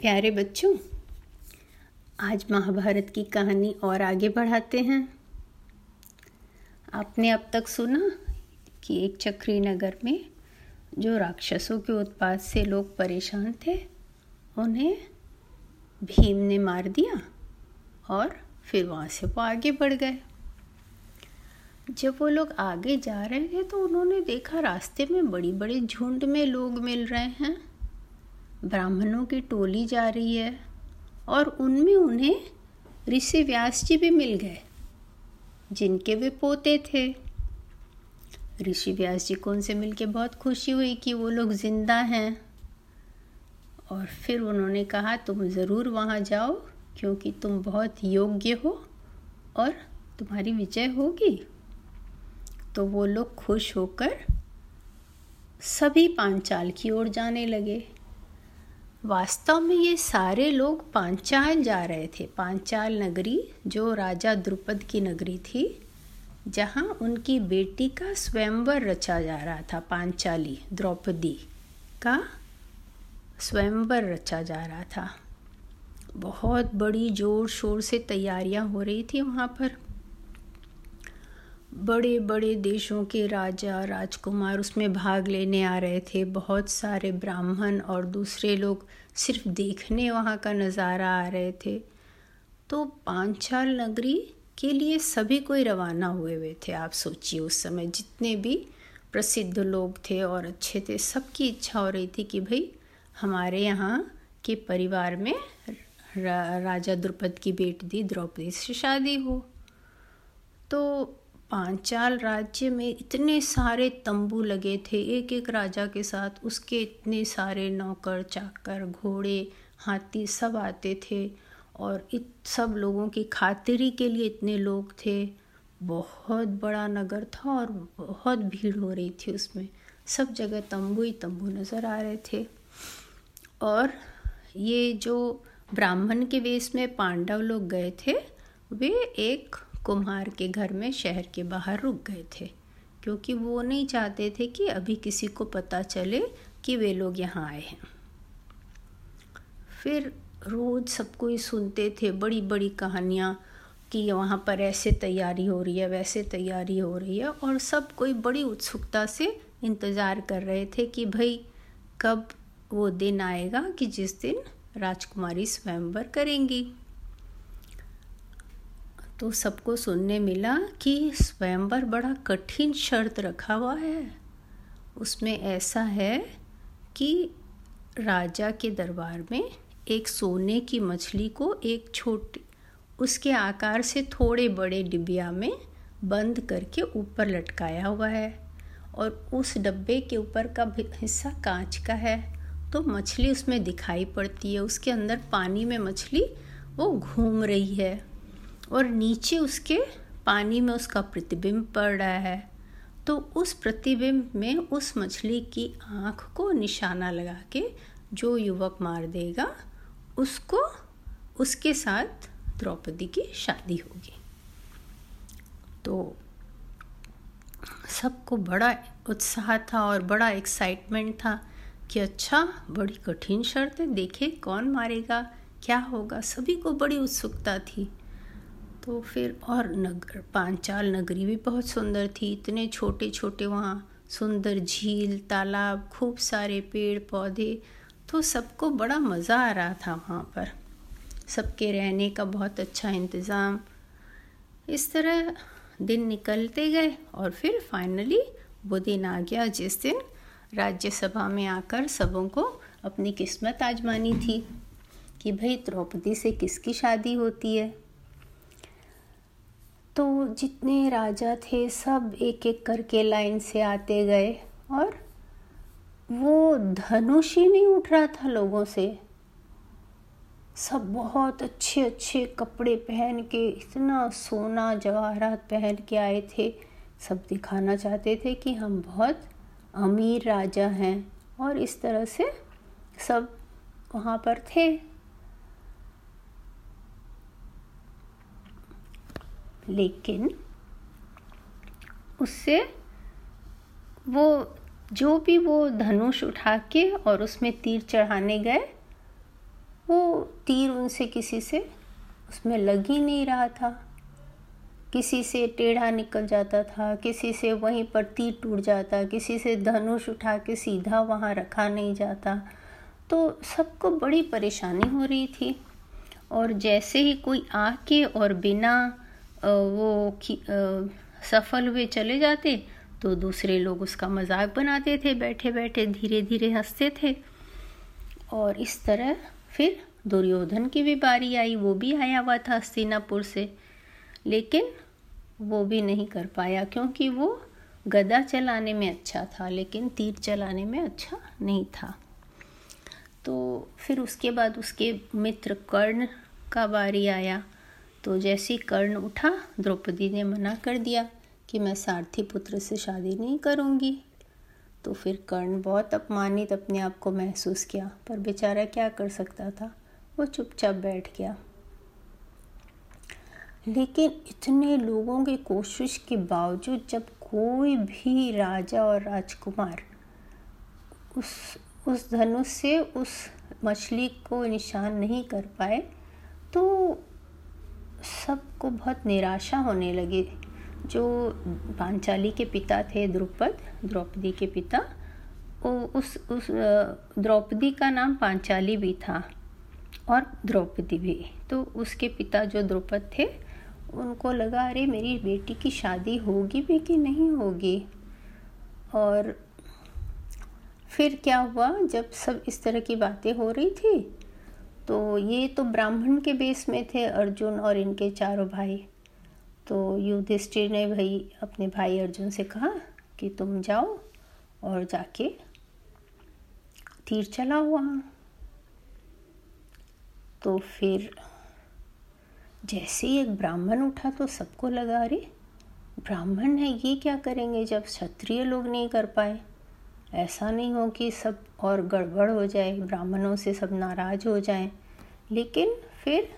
प्यारे बच्चों, आज महाभारत की कहानी और आगे बढ़ाते हैं। आपने अब तक सुना कि एक चक्री नगर में जो राक्षसों के उत्पाद से लोग परेशान थे, उन्हें भीम ने मार दिया और फिर वहाँ से वो आगे बढ़ गए। जब वो लोग आगे जा रहे थे तो उन्होंने देखा रास्ते में बड़ी बड़ी झुंड में लोग मिल रहे हैं। ब्राह्मणों की टोली जा रही है और उनमें उन्हें ऋषि व्यास जी भी मिल गए, जिनके वे पोते थे। ऋषि व्यास जी को उनसे मिलके बहुत खुशी हुई कि वो लोग ज़िंदा हैं। और फिर उन्होंने कहा, तुम ज़रूर वहाँ जाओ, क्योंकि तुम बहुत योग्य हो और तुम्हारी विजय होगी। तो वो लोग खुश होकर सभी पांचाल की ओर जाने लगे। वास्तव में ये सारे लोग पांचाल जा रहे थे। पांचाल नगरी, जो राजा द्रुपद की नगरी थी, जहाँ उनकी बेटी का स्वयंवर रचा जा रहा था, पांचाली, द्रौपदी का स्वयंवर रचा जा रहा था। बहुत बड़ी ज़ोर शोर से तैयारियाँ हो रही थी वहाँ पर। बड़े बड़े देशों के राजा राजकुमार उसमें भाग लेने आ रहे थे। बहुत सारे ब्राह्मण और दूसरे लोग सिर्फ़ देखने वहाँ का नज़ारा आ रहे थे। तो पांचाल नगरी के लिए सभी कोई रवाना हुए हुए थे। आप सोचिए उस समय जितने भी प्रसिद्ध लोग थे और अच्छे थे सबकी इच्छा हो रही थी कि भाई हमारे यहाँ के परिवार में रा, राजा द्रुपद की बेटी द्रौपदी से शादी हो। तो पांचाल राज्य में इतने सारे तंबू लगे थे एक एक राजा के साथ उसके इतने सारे नौकर, चाकर, घोड़े, हाथी सब आते थे और इत, सब लोगों की खातिरी के लिए इतने लोग थे। बहुत बड़ा नगर था और बहुत भीड़ हो रही थी उसमें। सब जगह तंबू ही तंबू नज़र आ रहे थे। और ये जो ब्राह्मण के वेश में पांडव लोग गए थे, वे एक कुम्हार के घर में शहर के बाहर रुक गए थे, क्योंकि वो नहीं चाहते थे कि अभी किसी को पता चले कि वे लोग यहाँ आए हैं। फिर रोज़ सब कोई सुनते थे बड़ी बड़ी कहानियाँ कि वहाँ पर ऐसे तैयारी हो रही है, वैसे तैयारी हो रही है, और सब कोई बड़ी उत्सुकता से इंतज़ार कर रहे थे कि भाई कब वो दिन आएगा कि जिस दिन राजकुमारी स्वयंवर करेंगी। तो सबको सुनने मिला कि स्वयंवर बड़ा कठिन शर्त रखा हुआ है। उसमें ऐसा है कि राजा के दरबार में एक सोने की मछली को एक छोटी, उसके आकार से थोड़े बड़े डिबिया में बंद करके ऊपर लटकाया हुआ है और उस डब्बे के ऊपर का हिस्सा कांच का है। तो मछली उसमें दिखाई पड़ती है, उसके अंदर पानी में मछली वो घूम रही है। और नीचे उसके पानी में उसका प्रतिबिंब पड़ रहा है। तो उस प्रतिबिंब में उस मछली की आँख को निशाना लगा के जो युवक मार देगा, उसको उसके साथ द्रौपदी की शादी होगी। तो सबको बड़ा उत्साह था और बड़ा एक्साइटमेंट था कि अच्छा बड़ी कठिन शर्त है देखे कौन मारेगा, क्या होगा, सभी को बड़ी उत्सुकता थी। तो फिर और नगर, पांचाल नगरी भी बहुत सुंदर थी। इतने छोटे छोटे वहाँ, सुंदर झील, तालाब, खूब सारे पेड़ पौधे तो सबको बड़ा मज़ा आ रहा था वहाँ पर। सबके रहने का बहुत अच्छा इंतज़ाम। इस तरह दिन निकलते गए और फिर फाइनली वो दिन आ गया जिस दिन राज्यसभा में आकर सबों को अपनी किस्मत आजमानी थी कि भाई द्रौपदी से किसकी शादी होती है? तो जितने राजा थे, सब एक एक करके लाइन से आते गए और वो धनुष ही नहीं उठ रहा था लोगों से। सब बहुत अच्छे अच्छे कपड़े पहन के, इतना सोना जवाहरात पहन के आए थे। सब दिखाना चाहते थे कि हम बहुत अमीर राजा हैं और इस तरह से सब वहाँ पर थे। लेकिन उससे वो, जो भी वो धनुष उठा के और उसमें तीर चढ़ाने गए, वो तीर उनसे किसी से उसमें लग ही नहीं रहा था। किसी से टेढ़ा निकल जाता था, किसी से वहीं पर तीर टूट जाता, किसी से धनुष उठा के सीधा वहाँ रखा नहीं जाता। तो सबको बड़ी परेशानी हो रही थी। और जैसे ही कोई आके और बिना वो सफल हुए चले जाते तो दूसरे लोग उसका मज़ाक बनाते थे बैठे बैठे धीरे धीरे हँसते थे। और इस तरह फिर दुर्योधन की भी बारी आई, वो भी आया हुआ था हस्तिनापुर से। लेकिन वो भी नहीं कर पाया क्योंकि वो गदा चलाने में अच्छा था, लेकिन तीर चलाने में अच्छा नहीं था। तो फिर उसके बाद उसके मित्र कर्ण का बारी आया। तो जैसे कर्ण उठा, द्रौपदी ने मना कर दिया कि मैं सारथी पुत्र से शादी नहीं करूँगी। तो फिर कर्ण बहुत अपमानित अपने आप को महसूस किया, पर बेचारा क्या कर सकता था? वो चुपचाप बैठ गया। लेकिन इतने लोगों की कोशिश के बावजूद जब कोई भी राजा और राजकुमार उस उस धनुष से उस मछली को निशान नहीं कर पाए तो सबको बहुत निराशा होने लगी। जो पांचाली के पिता थे, द्रुपद, द्रौपदी के पिता, वो उस उस द्रौपदी का नाम पांचाली भी था और द्रौपदी भी। तो उसके पिता जो द्रुपद थे, उनको लगा, अरे, मेरी बेटी की शादी होगी भी कि नहीं होगी? और फिर क्या हुआ, जब सब इस तरह की बातें हो रही थी तो ये तो ब्राह्मण के बेस में थे अर्जुन और इनके चारों भाई। तो युधिष्ठिर ने भाई अपने भाई अर्जुन से कहा कि तुम जाओ और जाके तीर चलाओ वहाँ तो फिर जैसे ही एक ब्राह्मण उठा तो सबको लगा, अरे, ब्राह्मण है, ये क्या करेंगे जब क्षत्रिय लोग नहीं कर पाए? ऐसा नहीं हो कि सब और गड़बड़ हो जाए, ब्राह्मणों से सब नाराज़ हो जाएँ लेकिन फिर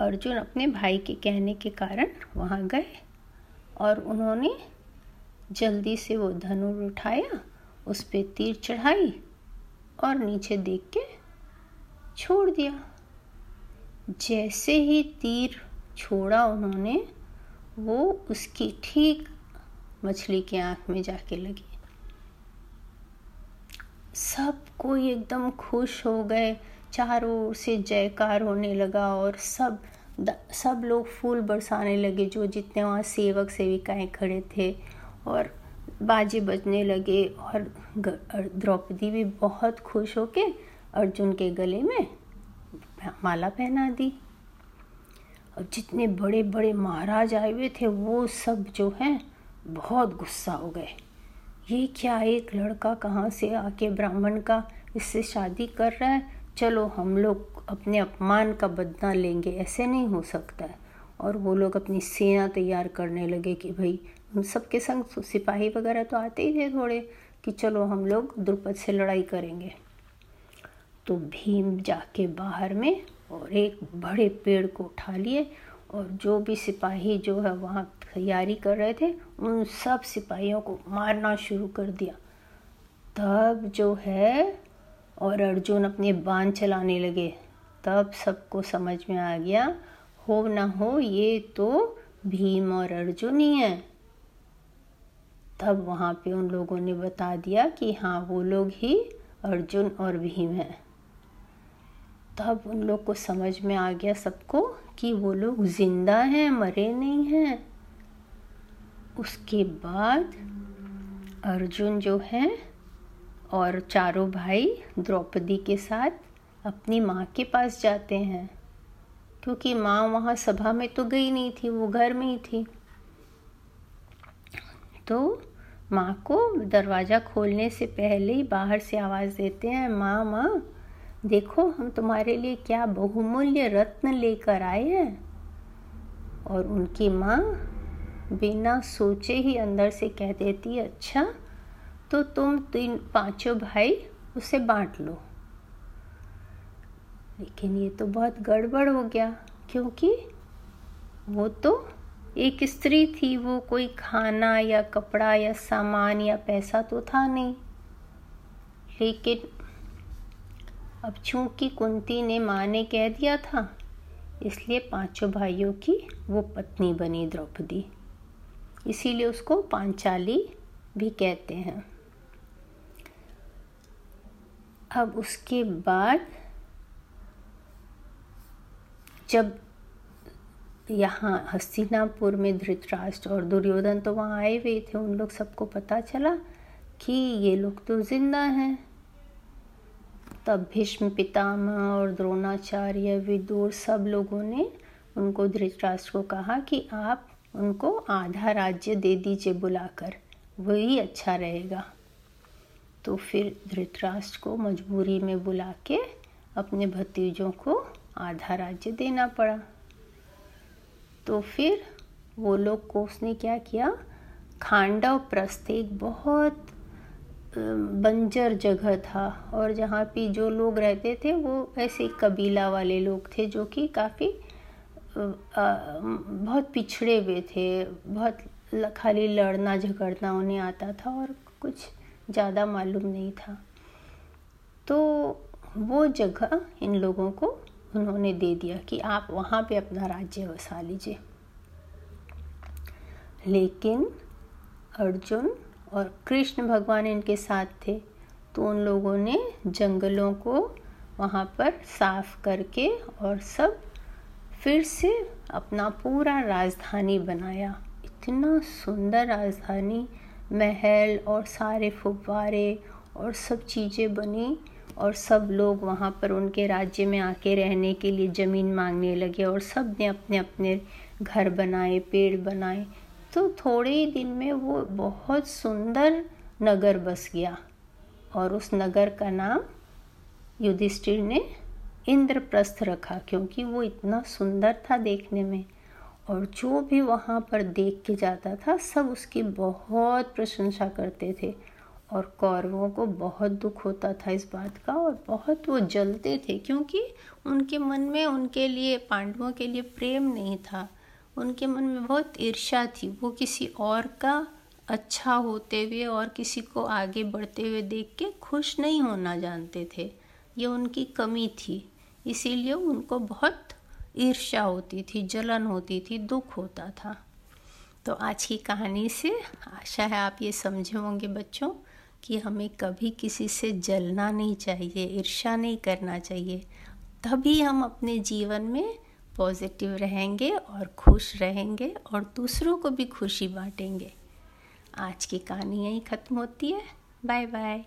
अर्जुन अपने भाई के कहने के कारण वहाँ गए और उन्होंने जल्दी से वो धनुर उठाया, उस पर तीर चढ़ाई और नीचे देख के छोड़ दिया। जैसे ही तीर छोड़ा उन्होंने, वो उसकी ठीक मछली के आँख में जाके लगी। सब कोई एकदम खुश हो गए। चारों ओर से जयकार होने लगा और सब सब लोग फूल बरसाने लगे, जो जितने वहाँ सेवक सेविकाएँ खड़े थे और बाजे बजने लगे और द्रौपदी भी बहुत खुश होके अर्जुन के गले में माला पहना दी। और जितने बड़े बड़े महाराज आए हुए थे, वो सब जो हैं, बहुत गुस्सा हो गए। ये क्या एक लड़का कहाँ से आके ब्राह्मण का इससे शादी कर रहा है? चलो, हम लोग अपने अपमान का बदला लेंगे। ऐसे नहीं हो सकता है। और वो लोग अपनी सेना तैयार करने लगे कि भाई उन सबके संग सिपाही वगैरह तो आते ही थे थोड़े कि चलो, हम लोग द्रुपद से लड़ाई करेंगे। तो भीम जाके बाहर में और एक बड़े पेड़ को उठा लिए और जो भी सिपाही जो है वहाँ तैयारी कर रहे थे, उन सब सिपाहियों को मारना शुरू कर दिया। तब जो है, और अर्जुन अपने बाण चलाने लगे। तब सबको समझ में आ गया, हो ना हो, ये तो भीम और अर्जुन ही हैं। तब वहाँ पे उन लोगों ने बता दिया कि हाँ वो लोग ही अर्जुन और भीम हैं। तब उन लोग को समझ में आ गया सबको कि वो लोग ज़िंदा हैं, मरे नहीं हैं। उसके बाद अर्जुन जो है और चारों भाई द्रौपदी के साथ अपनी माँ के पास जाते हैं। क्योंकि माँ वहाँ सभा में तो गई नहीं थी, वो घर में ही थी। तो माँ को दरवाज़ा खोलने से पहले ही बाहर से आवाज़ देते हैं, माँ माँ देखो, हम तुम्हारे लिए क्या बहुमूल्य रत्न लेकर आए हैं? और उनकी माँ बिना सोचे ही अंदर से कह देती है अच्छा तो तुम तीन, पाँचों भाई उसे बांट लो। लेकिन ये तो बहुत गड़बड़ हो गया, क्योंकि वो तो एक स्त्री थी, वो कोई खाना या कपड़ा या सामान या पैसा तो था नहीं। लेकिन अब चूँकि कुंती ने माँ ने कह दिया था, इसलिए पाँचों भाइयों की वो पत्नी बनी द्रौपदी। इसीलिए उसको पांचाली भी कहते हैं। अब उसके बाद जब यहाँ हस्तिनापुर में धृतराष्ट्र और दुर्योधन तो वहाँ आए हुए थे, उन लोग सबको पता चला कि ये लोग तो ज़िंदा हैं। तब भीष्म, पितामह और द्रोणाचार्य, विदुर सब लोगों ने उनको धृतराष्ट्र को कहा कि आप उनको आधा राज्य दे दीजिए बुलाकर, वही अच्छा रहेगा। तो फिर धृतराष्ट्र को मजबूरी में बुला के अपने भतीजों को आधा राज्य देना पड़ा। तो फिर वो लोग को उसने क्या किया? खांडव प्रस्थ एक बहुत बंजर जगह था और जहाँ पे जो लोग रहते थे वो ऐसे कबीला वाले लोग थे जो कि काफ़ी बहुत पिछड़े हुए थे, बहुत खाली लड़ना झगड़ना उन्हें आता था और कुछ ज़्यादा मालूम नहीं था। तो वो जगह इन लोगों को उन्होंने दे दिया कि आप वहाँ पे अपना राज्य बसा लीजिए। लेकिन अर्जुन और कृष्ण भगवान इनके साथ थे तो उन लोगों ने जंगलों को वहाँ पर साफ़ करके और सब फिर से अपना पूरा राजधानी बनाया। इतना सुंदर राजधानी, महल और सारे फुब्बारे और सब चीज़ें बनी और सब लोग वहाँ पर उनके राज्य में आके रहने के लिए ज़मीन मांगने लगे और सबने अपने अपने घर बनाए, पेड़ बनाए। तो थोड़े ही दिन में वो बहुत सुंदर नगर बस गया और उस नगर का नाम युधिष्ठिर ने इंद्रप्रस्थ रखा क्योंकि वो इतना सुंदर था देखने में। और जो भी वहाँ पर देख के जाता था, सब उसकी बहुत प्रशंसा करते थे और कौरवों को बहुत दुख होता था इस बात का और बहुत वो जलते थे क्योंकि उनके मन में, उनके लिए, पांडवों के लिए प्रेम नहीं था। उनके मन में बहुत ईर्ष्या थी। वो किसी और का अच्छा होते हुए और किसी को आगे बढ़ते हुए देख के खुश नहीं होना जानते थे। ये उनकी कमी थी। इसीलिए उनको बहुत ईर्ष्या होती थी, जलन होती थी, दुख होता था। तो आज की कहानी से आशा है आप ये समझे होंगे बच्चों कि हमें कभी किसी से जलना नहीं चाहिए, ईर्ष्या नहीं करना चाहिए। तभी हम अपने जीवन में पॉजिटिव रहेंगे और खुश रहेंगे और दूसरों को भी खुशी बांटेंगे। आज की कहानी यहीं ख़त्म होती है। Bye bye.